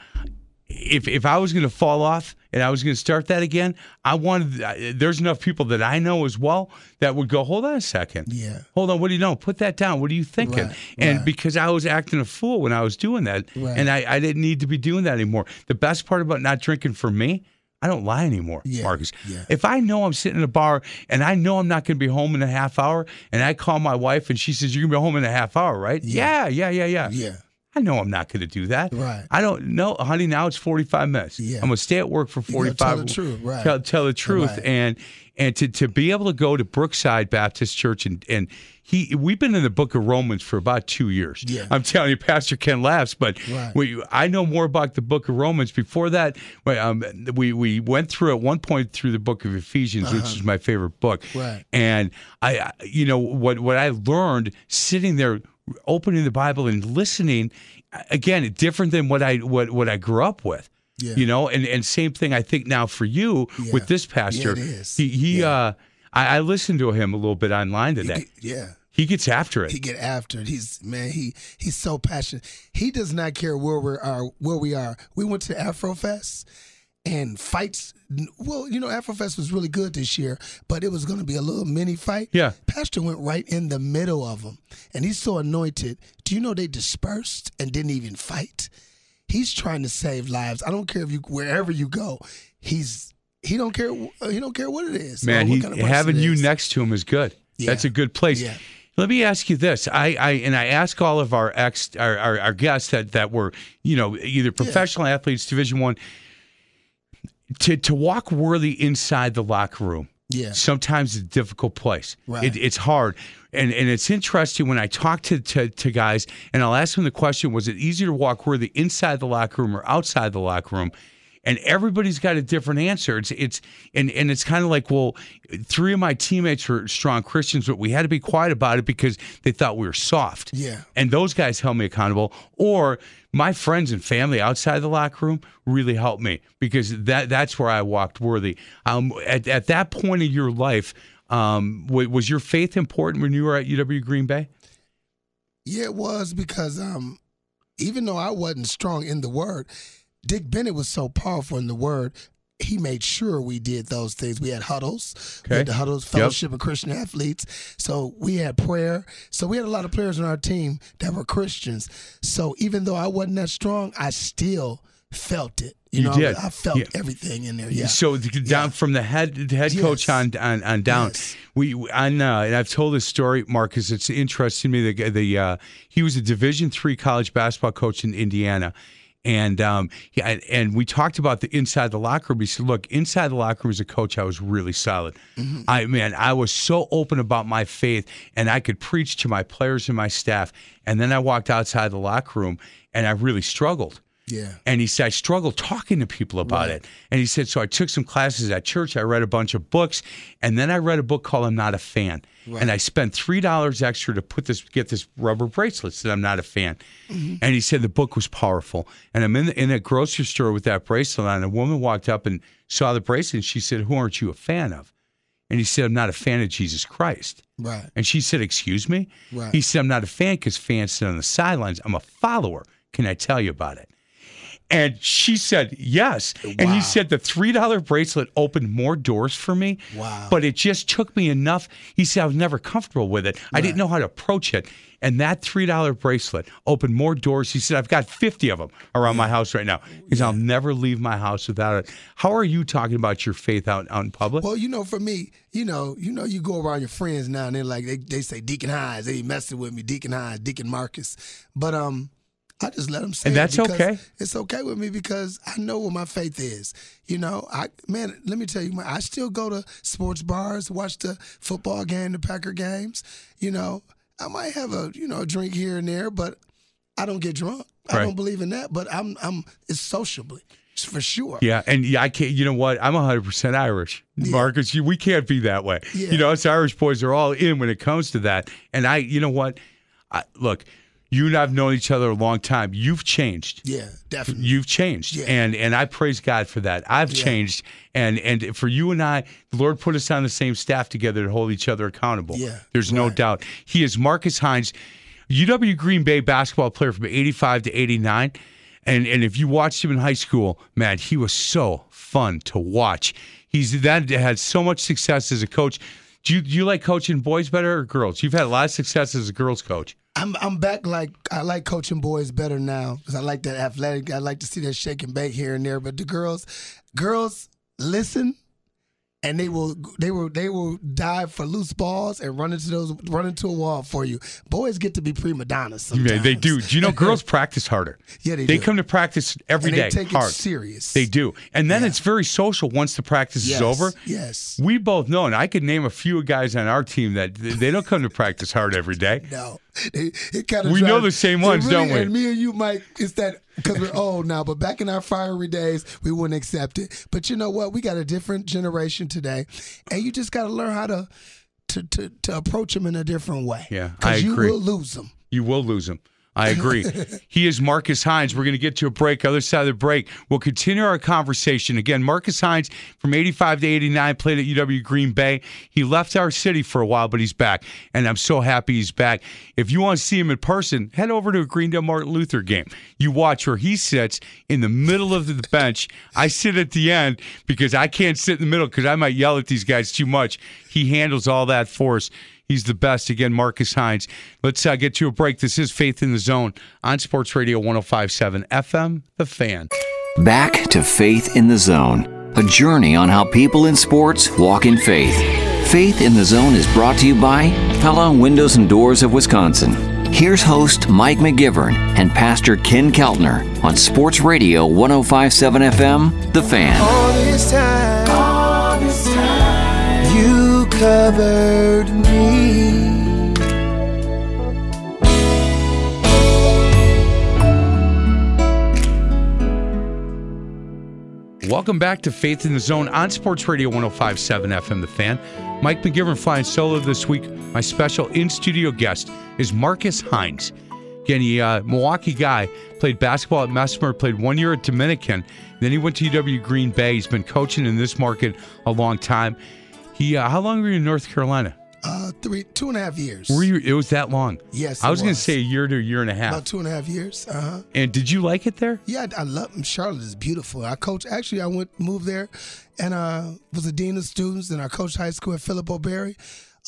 if if I was going to fall off and I was going to start that again, I wanted. There's enough people that I know as well that would go, hold on a second. Yeah. Hold on. What do you know? Put that down. What are you thinking? Right, and right. because I was acting a fool when I was doing that, Right. and I, I didn't need to be doing that anymore. The best part about not drinking for me. I don't lie anymore, Yeah, Marcus. yeah. If I know I'm sitting in a bar and I know I'm not going to be home in a half hour, and I call my wife and she says, You're going to be home in a half hour, right? Yeah, yeah, yeah, yeah. yeah, I know I'm not going to do that. Right. I don't know, honey. Now it's 45 minutes. Yeah. I'm going to stay at work for 45. tell the truth, right. Tell, tell the truth, Right. and and to, to be able to go to Brookside Baptist Church and and he we've been in the Book of Romans for about two years. Yeah. I'm telling you, Pastor Ken laughs, but Right. we, I know more about the Book of Romans. Before that, we, um, we we went through at one point through the Book of Ephesians, which is my favorite book. Uh-huh. Right. And I- you know, what what I learned sitting there, opening the Bible and listening, again, different than what I what what I grew up with. Yeah. You know, and and same thing I think now for you Yeah. with this pastor. is. He he Yeah. uh I, I listened to him a little bit online today. yeah. He gets after it. He get after it. He's man. He he's so passionate. He does not care where we are. Where we are. We went to Afrofest and fights. Well, you know, Afrofest was really good this year, but it was going to be a little mini fight. Yeah. Pastor went right in the middle of them, and he's so anointed. Do you know they dispersed and didn't even fight? He's trying to save lives. I don't care if you wherever you go. He's he don't care. He don't care what it is. Oh, Man, he, kind of having you next to him is good. Yeah. That's a good place. Yeah. Let me ask you this. I, I and I ask all of our ex our, our, our guests that, that were, you know, either professional athletes, division one, to to walk worthy inside the locker room. Yeah. Sometimes it's a difficult place. Right. It, it's hard. And and it's interesting when I talk to, to to guys and I'll ask them the question, was it easier to walk worthy inside the locker room or outside the locker room? And everybody's got a different answer. It's it's and and it's kind of like, well, three of my teammates were strong Christians, but we had to be quiet about it because they thought we were soft. Yeah. And those guys held me accountable. Or my friends and family outside the locker room really helped me because that that's where I walked worthy. Um, at at that point in your life, um, wa- was your faith important when you were at UW Green Bay? Yeah, it was because um, even though I wasn't strong in the word, Dick Bennett was so powerful in the word. He made sure we did those things. We had huddles. We had the huddles, fellowship of Christian athletes. So we had prayer. So we had a lot of players on our team that were Christians. So even though I wasn't that strong, I still felt it. You, You know, did. I felt Yeah. everything in there. Yeah. So down from the head the head coach on on, on down, Yes. we on uh, and I've told this story, Marcus. It's interesting to me. The the uh, he was a Division three college basketball coach in Indiana. And um, yeah, and, we talked about the inside the locker room. He said, "Look, inside the locker room as a coach, I was really solid. I man, I was so open about my faith, and I could preach to my players and my staff. And then I walked outside the locker room, and I really struggled. Yeah. And he said, I struggle talking to people about it. And he said, so I took some classes at church. I read a bunch of books. And then I read a book called I'm Not a Fan. And I spent $3 extra to put this, get this rubber bracelet that I'm not a fan. Mm-hmm. And he said the book was powerful. And I'm in, the, in a grocery store with that bracelet on. And a woman walked up and saw the bracelet. And she said, Who aren't you a fan of? And he said, I'm not a fan of Jesus Christ. Right. And she said, Excuse me? Right. He said, I'm not a fan because fans sit on the sidelines. I'm a follower. Can I tell you about it? And she said, Yes. And he said, The $3 bracelet opened more doors for me. Wow. But it just took me enough. He said, I was never comfortable with it. I didn't know how to approach it. And that $3 bracelet opened more doors. He said, I've got 50 of them around my house right now. He Because I'll never leave my house without it. How are you talking about your faith out, out in public? Well, you know, for me, you know, you know, you go around your friends now and they're like they, they say Deacon Hines, they messing with me, Deacon Hines, Deacon Marcus. But um I just let them say And that's because okay. It's okay with me because I know what my faith is. You know, I man, let me tell you, I still go to sports bars, watch the football game, the Packer games. You know, I might have a you know a drink here and there, but I don't get drunk. I don't believe in that. But I'm I'm it's sociably for sure. Yeah, and yeah, I can't. You know what? I'm 100 percent Irish, Marcus. You, we can't be that way. Yeah. You know, us Irish boys are all in when it comes to that. And I, you know what? I, look, you and I've known each other a long time. You've changed. Yeah, definitely. You've changed, Yeah. and and I praise God for that. I've Yeah. changed, and and for you and I, the Lord put us on the same staff together to hold each other accountable. Yeah, there's no doubt. He is Marcus Hines, UW Green Bay basketball player from '85 to '89, and and if you watched him in high school, man, he was so fun to watch. He's that had so much success as a coach. Do you, do you like coaching boys better or girls? You've had a lot of success as a girls coach. I'm I'm back like I like coaching boys better now because I like that athletic. I like to see that shake and bake here and there. But the girls, girls listen, and they will they will they will dive for loose balls and run into those run into a wall for you. Boys get to be prima donnas sometimes. Yeah, they do. Do you know girls practice harder? Yeah, they do They do. come to practice every and day they take hard. it serious. They do. And then Yeah. it's very social once the practice Yes, is over. Yes. We both know, and I could name a few guys on our team that they don't come to practice hard every day. No, it, it kind of We know the same ones, don't we? And me and you, Mike, it's that because we're old now. But back in our fiery days, we wouldn't accept it. But you know what? We got a different generation today, and you just got to learn how to to to, to approach them in a different way. Yeah, I because you agree. will lose them. You will lose him. I agree. he is Marcus Hines. We're going to get to a break. Other side of the break, we'll continue our conversation. Again, Marcus Hines from 85 to 89 played at UW Green Bay. He left our city for a while, but he's back. And I'm so happy he's back. If you want to see him in person, head over to a Greendale Martin Luther game. You watch where he sits in the middle of the bench. I sit at the end because I can't sit in the middle because I might yell at these guys too much. He handles all that for us. He's the best. Again, Marcus Hines. Let's uh, get to a break. This is Faith in the Zone on Sports Radio 1057 FM, The Fan. Back to Faith in the Zone, a journey on how people in sports walk in faith. Faith in the Zone is brought to you by Pella Windows and Doors of Wisconsin. Here's host Mike McGivern and Pastor Ken Keltner on Sports Radio 1057 FM, The Fan. Covered me. Welcome back to Faith in the Zone on Sports Radio 1057 FM, The Fan. Mike McGivern flying solo this week. My special in studio guest is Marcus Hines. Again, he uh, Milwaukee guy, played basketball at Messmer, played one year at Dominican. Then he went to UW Green Bay. He's been coaching in this market a long time. He, uh, how long were you in North Carolina? Uh, three, two and a half years. Were you? It was that long. Yes, I it was going to say a year to a year and a half. About two and a half years. Uh huh. and did you like it there? Yeah, I I love Charlotte is beautiful. I coach actually I went moved there and uh was a dean of students and I coached high school at Phillip O. Berry.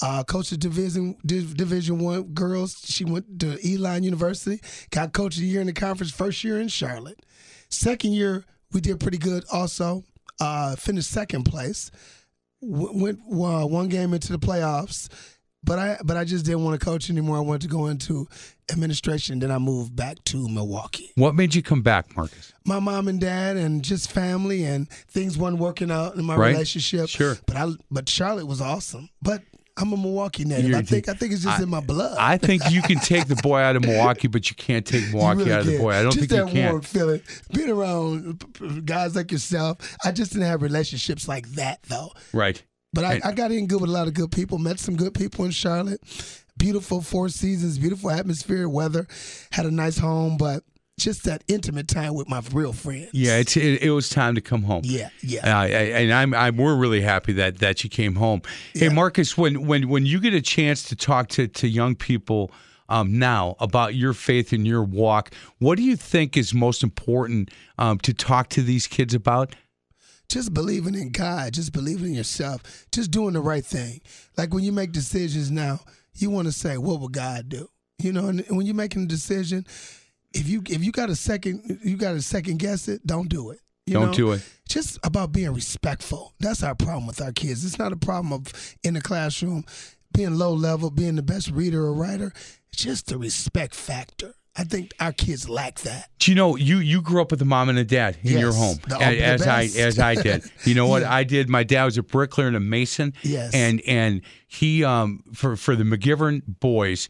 Uh coached the division Div- division one girls. She went to Elon University. Got coach of the year in the conference first year in Charlotte. Second year, we did pretty good. Also, uh, finished second place. Went uh, one game into the playoffs, but I but I just didn't want to coach anymore. I wanted to go into administration. Then I moved back to Milwaukee. What made you come back, Marcus? My mom and dad, and just family, and things weren't working out in my Right. relationship. Sure. but I but Charlotte was awesome. But I'm a Milwaukee native. You're- I think I think it's just I- in my blood. I think you can take the boy out of Milwaukee, but you can't take Milwaukee really out of the boy. I don't just think you that can. warm feeling. Being around guys like yourself, I just didn't have relationships like that though. Right. But I, I got in good with a lot of good people. Met some good people in Charlotte. Beautiful four seasons, beautiful atmosphere, weather. Had a nice home, but just that intimate time with my real friends. Yeah, it's it, it was time to come home. yeah, yeah. Uh, and I'm, I'm we're really happy that that you came home. Hey, Marcus, when when when you get a chance to talk to to young people um, now about your faith and your walk, what do you think is most important um, to talk to these kids about? just believing in God, just believing in yourself, just doing the right thing. Like when you make decisions now, you want to say, "What would God do?" You know, and when you're making a decision, if you if you got a second, you got to second guess it. Don't do it. You Don't know? do it. Just about being respectful. That's our problem with our kids. It's not a problem of in the classroom being low level, being the best reader or writer. It's just the respect factor. I think our kids lack that. Do you know you you grew up with a mom and a dad in your home, the- a- the as I as I did. You know what Yeah. I did? My dad was a bricklayer and a mason. Yes. and and he um for for the McGivern boys,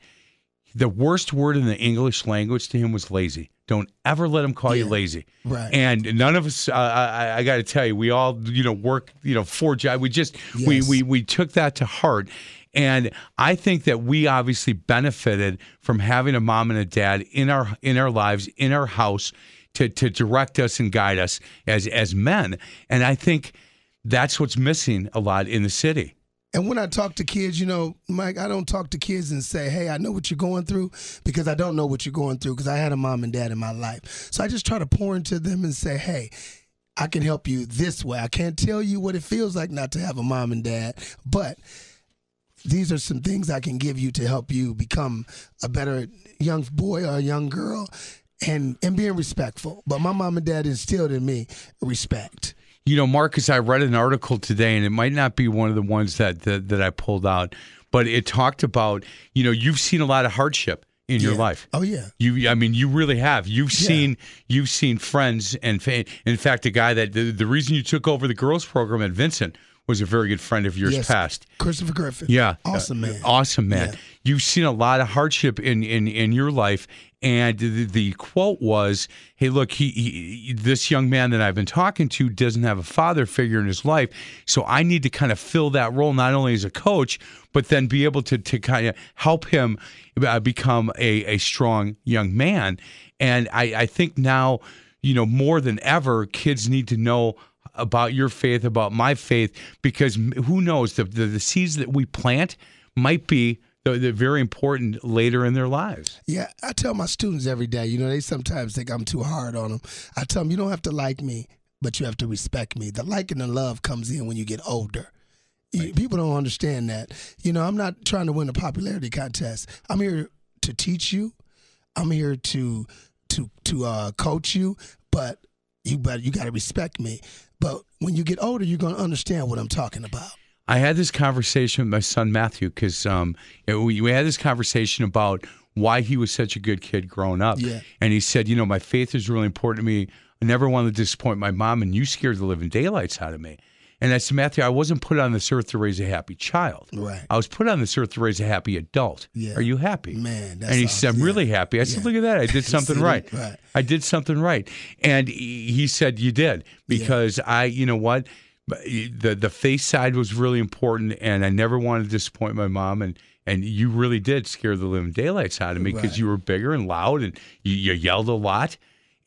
the worst word in the English language to him was lazy. Don't ever let him call you lazy. Right. And none of us, uh, I, I got to tell you, we all, you know, work, you know, four jobs. We just, we, we, we took that to heart. And I think that we obviously benefited from having a mom and a dad in our in our lives, in our house, to to direct us and guide us as as men. And I think that's what's missing a lot in the city. And when I talk to kids, you know, Mike, I don't talk to kids and say, hey, I know what you're going through because I don't know what you're going through because I had a mom and dad in my life. So I just try to pour into them and say, hey, I can help you this way. I can't tell you what it feels like not to have a mom and dad, but these are some things I can give you to help you become a better young boy or a young girl and and being respectful. But my mom and dad instilled in me respect. You know, Marcus, I read an article today, and it might not be one of the ones that that, that I pulled out, but it talked about, you know, you've seen a lot of hardship in your life. Oh yeah. You, I mean, you really have. You've Yeah. seen, you've seen friends, and fa- in fact, a guy that the, the reason you took over the girls program at Vincent was a very good friend of yours Yes. past. Christopher Griffin. Yeah, Awesome Uh, man. awesome man. Yeah. You've seen a lot of hardship in in in your life, and the, the quote was, "Hey, look, he, he this young man that I've been talking to doesn't have a father figure in his life, so I need to kind of fill that role not only as a coach, but then be able to to kind of help him uh, become a a strong young man." And I I think now, you know, more than ever, kids need to know about your faith, about my faith, because who knows the the, the seeds that we plant might be the, the very important later in their lives. Yeah, I tell my students every day, you know, they sometimes think I'm too hard on them. I tell them, you don't have to like me, but you have to respect me. The like and the love comes in when you get older. You- People don't understand that. You know, I'm not trying to win a popularity contest. I'm here to teach you. I'm here to to to uh, coach you, but you but you got to respect me. But when you get older, you're going to understand what I'm talking about. I had this conversation with my son Matthew because um, we, we had this conversation about why he was such a good kid growing up. Yeah. And he said, you know, my faith is really important to me. I never wanted to disappoint my mom, and you scared the living daylights out of me. And I said, Matthew, I wasn't put on this earth to raise a happy child. Right. I was put on this earth to raise a happy adult. Yeah. Are you happy? Man, that's and he awesome. said, I'm Yeah. really happy. I said, Yeah. look at that. I did something right. right. I did something right. And he said, you did. Because I, you know what? Eh, the the face side was really important, and I never wanted to disappoint my mom. And and you really did scare the living daylights out of me because Right. you were bigger and loud, and you, you yelled a lot.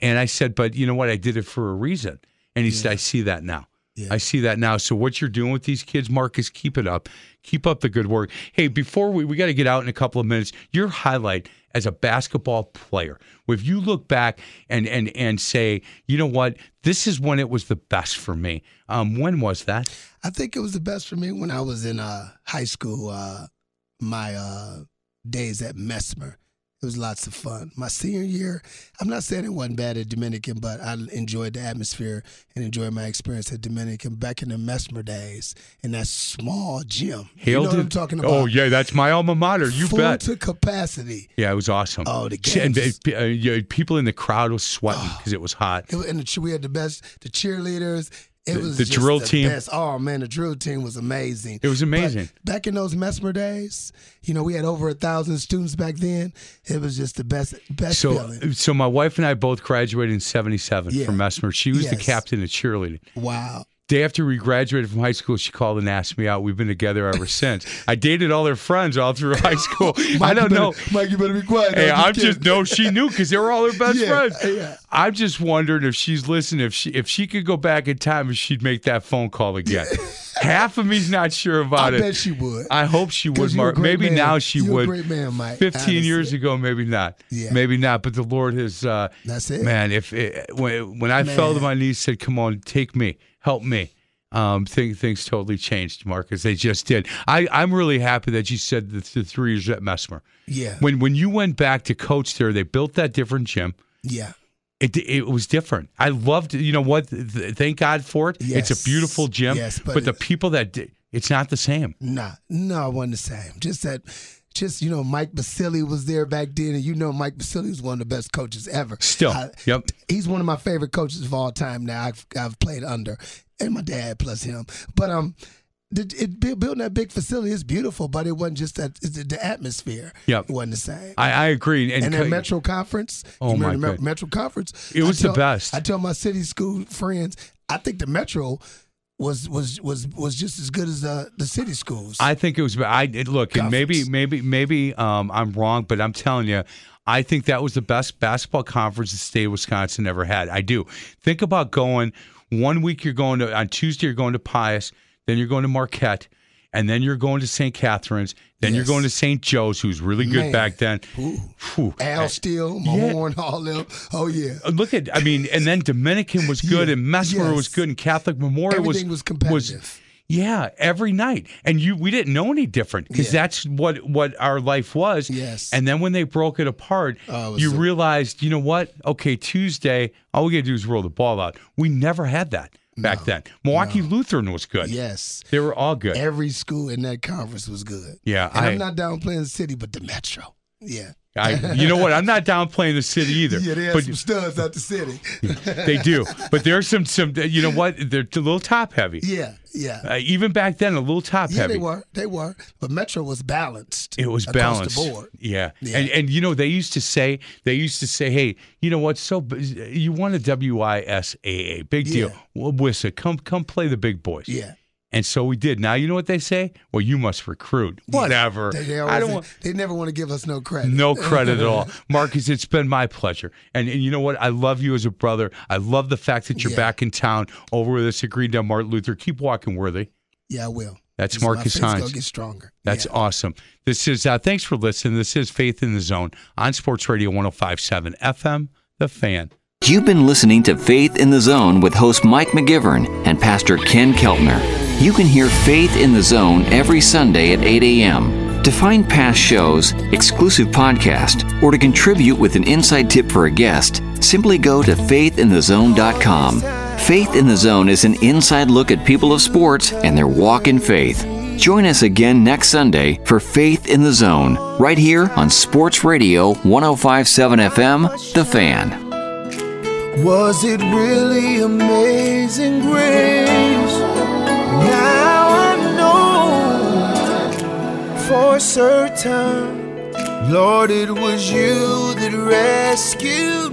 And I said, but you know what? I did it for a reason. And he said, I see that now. Yeah. I see that now. So what you're doing with these kids, Marcus, keep it up. Keep up the good work. Hey, before we we got to get out in a couple of minutes, your highlight as a basketball player. If you look back and and and say, you know what, this is when it was the best for me. Um, when was that? I think it was the best for me when I was in uh, high school. Uh, my uh, days at Messmer It was lots of fun. My senior year, I'm not saying it wasn't bad at Dominican, but I enjoyed the atmosphere and enjoyed my experience at Dominican back in the Messmer days in that small gym. Hail you know to- what I'm talking about? Oh yeah, that's my alma mater. You Full bet. to capacity. yeah, it was awesome. Oh, the games. uh, uh, people in the crowd was sweating Oh. because it was hot. It, and the, we had the best, the cheerleaders. It The- was the drill the team. Best. Oh man, the drill team was amazing. It was But amazing. back in those Messmer days, you know, we had over a thousand students back then. It was just the best, best So, feeling. so my wife and I both graduated in '77 Yeah. from Messmer. She was the captain of cheerleading. Wow. Day after we graduated from high school, she called and asked me out. We've been together ever since. I dated all her friends all through high school. I don't you know. Mike, you better be quiet. Hey, I'm just no. She knew because they were all her best Yeah, friends. yeah. I'm just wondering if she's listening. If she if she could go back in time, if she'd make that phone call again. Half of me's not sure I about it. I bet she would. I hope she would, Mark. Maybe man. now she You're a would. great man, Mike, 15 years ago, maybe not. Yeah. Maybe not. But the Lord has. Uh, That's it. Man, if it, when when I fell to my knees, said, "Come on, take me, help me." Um, thing, things totally changed, Marcus. They just did. I, I'm really happy that you said the, the three years at Messmer. Yeah. When when you went back to coach there, they built that different gym. yeah. It it was different. I loved. You know what? Th- Thank God for it. It's a beautiful gym. Yes, but but the people that did, it's not the same. Nah, no, it wasn't the same. Just that, just you know, Mike Basili was there back then, and you know, Mike Basili was one of the best coaches ever. Still, I- yep. he's one of my favorite coaches of all time. Now I've I've played under, and my dad plus him. But um, the, it, bu- building that big facility is beautiful, but it wasn't just that it's the, atmosphere. Yep. wasn't the same. I, I agree. And, and co- then Metro Conference. Oh, you my the God. Metro Conference. It was I the best. I tell my city school friends, I think the Metro was was was was just as good as the the city schools. I think it was. I it- look, and maybe, maybe, maybe um, I'm wrong, but I'm telling you, I think that was the best basketball conference the state of Wisconsin ever had. I do. Think about going one week. You're going to on Tuesday. You're going to Pius. Then you're going to Marquette. And then you're going to St. Catherine's. Then you're going to St. Joe's, who's really good Man. back then. Ooh. Al Steele, Mahorn, all them. Oh yeah. Uh, Look at, I mean, and then Dominican was good, Yeah, and Messmer was good, and Catholic Memorial Everything was competitive. yeah, every night, and you we didn't know any different because Yeah. that's what what our life was. Yes. and then when they broke it apart, Oh, it you so- realized, you know what? Okay, Tuesday, all we got to do is roll the ball out. We never had that back then. Milwaukee Lutheran was good. Yes. They were all good. Every school in that conference was good. Yeah, And I- I'm not downplaying the city, but the Metro. Yeah. I, you know what? I'm not downplaying the city either. Yeah, they have but some studs out the city. they do. But there's some some. You know what? They're a little top heavy. yeah, yeah. Uh, even back then, a little top Yeah, heavy. they were. They were. But Metro was balanced. It was balanced. the board. Yeah. Yeah. And and you know they used to say they used to say, hey, you know what? So you won a WISAA, big deal. Yeah. Well, Wissa, come come play the big boys. Yeah. And so we did. Now you know what they say? Well, you must recruit. Whatever. They, they, I don't want they never want to give us no credit. no credit at all, Marcus. It's been my pleasure, and, and you know what? I love you as a brother. I love the fact that you're Yeah. back in town over with us. Agreed to Martin Luther. Keep walking, worthy. Yeah, I will. That's Just my Marcus faith's gonna Hines. get stronger. That's yeah. awesome. This is uh, thanks for listening. This is Faith in the Zone on Sports Radio 105.7 FM. The Fan. You've been listening to Faith in the Zone with host Mike McGivern and Pastor Ken Keltner. You can hear Faith in the Zone every Sunday at 8 a.m. To find past shows, exclusive podcast, or to contribute with an inside tip for a guest, simply go to faithinthezone.com. Faith in the Zone is an inside look at people of sports and their walk in faith. Join us again next Sunday for Faith in the Zone, right here on Sports Radio 1057 FM, The Fan. Was it really amazing grace? Now I know for certain, Lord, it was you that rescued